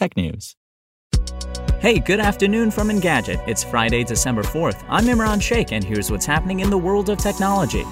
technews. Hey, good afternoon from Engadget. It's Friday, December 4th. I'm Imran Sheikh, and here's what's happening in the world of technology.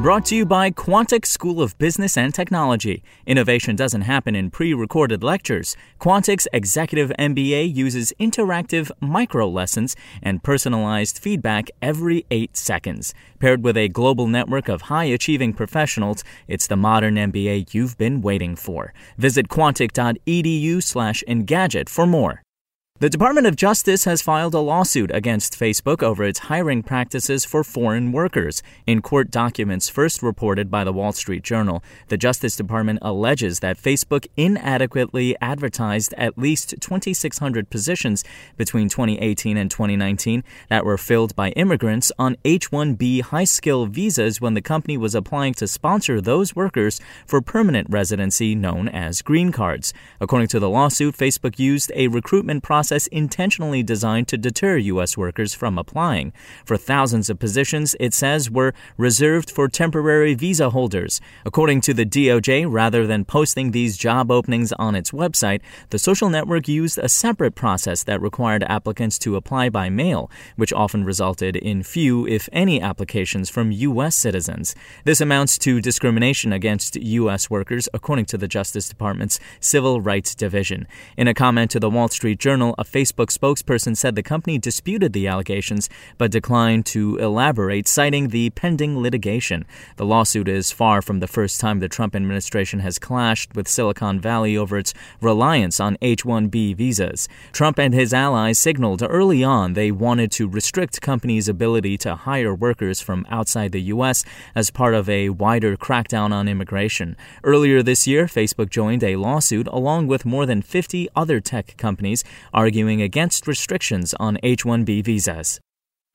Brought to you by Quantic School of Business and Technology. Innovation doesn't happen in pre recorded lectures. Quantic's executive MBA uses interactive micro lessons and personalized feedback every eight seconds. Paired with a global network of high achieving professionals, it's the modern MBA you've been waiting for. Visit quantic.edu slash engadget for more. The Department of Justice has filed a lawsuit against Facebook over its hiring practices for foreign workers. In court documents first reported by the Wall Street Journal, the Justice Department alleges that Facebook inadequately advertised at least 2,600 positions between 2018 and 2019 that were filled by immigrants on H 1B high skill visas when the company was applying to sponsor those workers for permanent residency known as green cards. According to the lawsuit, Facebook used a recruitment process process intentionally designed to deter U.S. workers from applying. For thousands of positions, it says, were reserved for temporary visa holders. According to the DOJ, rather than posting these job openings on its website, the social network used a separate process that required applicants to apply by mail, which often resulted in few, if any, applications from U.S. citizens. This amounts to discrimination against U.S. workers, according to the Justice Department's Civil Rights Division. In a comment to the Wall Street Journal, a Facebook spokesperson said the company disputed the allegations but declined to elaborate, citing the pending litigation. The lawsuit is far from the first time the Trump administration has clashed with Silicon Valley over its reliance on H 1B visas. Trump and his allies signaled early on they wanted to restrict companies' ability to hire workers from outside the U.S. as part of a wider crackdown on immigration. Earlier this year, Facebook joined a lawsuit along with more than 50 other tech companies against restrictions on H 1B visas.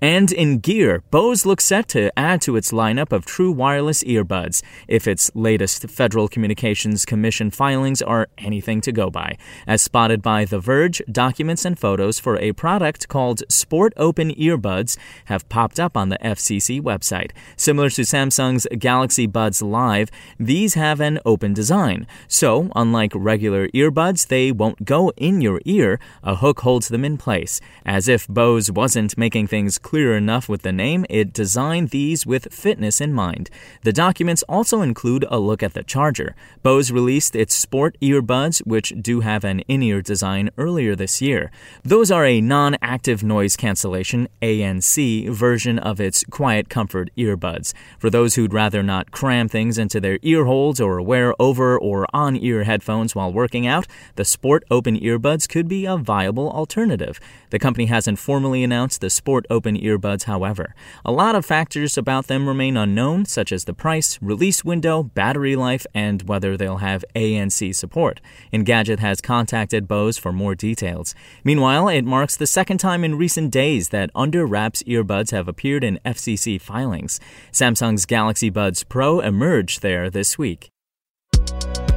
And in gear, Bose looks set to add to its lineup of true wireless earbuds if its latest Federal Communications Commission filings are anything to go by. As spotted by The Verge, documents and photos for a product called Sport Open Earbuds have popped up on the FCC website. Similar to Samsung's Galaxy Buds Live, these have an open design. So, unlike regular earbuds, they won't go in your ear, a hook holds them in place. As if Bose wasn't making things clear clear enough with the name, it designed these with fitness in mind. The documents also include a look at the charger. Bose released its Sport earbuds, which do have an in ear design, earlier this year. Those are a non active noise cancellation ANC version of its Quiet Comfort earbuds. For those who'd rather not cram things into their ear holes or wear over or on ear headphones while working out, the Sport Open earbuds could be a viable alternative. The company hasn't formally announced the Sport Open earbuds, however. A lot of factors about them remain unknown, such as the price, release window, battery life, and whether they'll have ANC support. Engadget has contacted Bose for more details. Meanwhile, it marks the second time in recent days that under wraps earbuds have appeared in FCC filings. Samsung's Galaxy Buds Pro emerged there this week.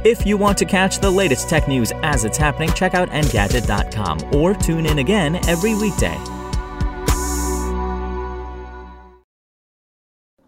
If you want to catch the latest tech news as it's happening, check out Engadget.com or tune in again every weekday.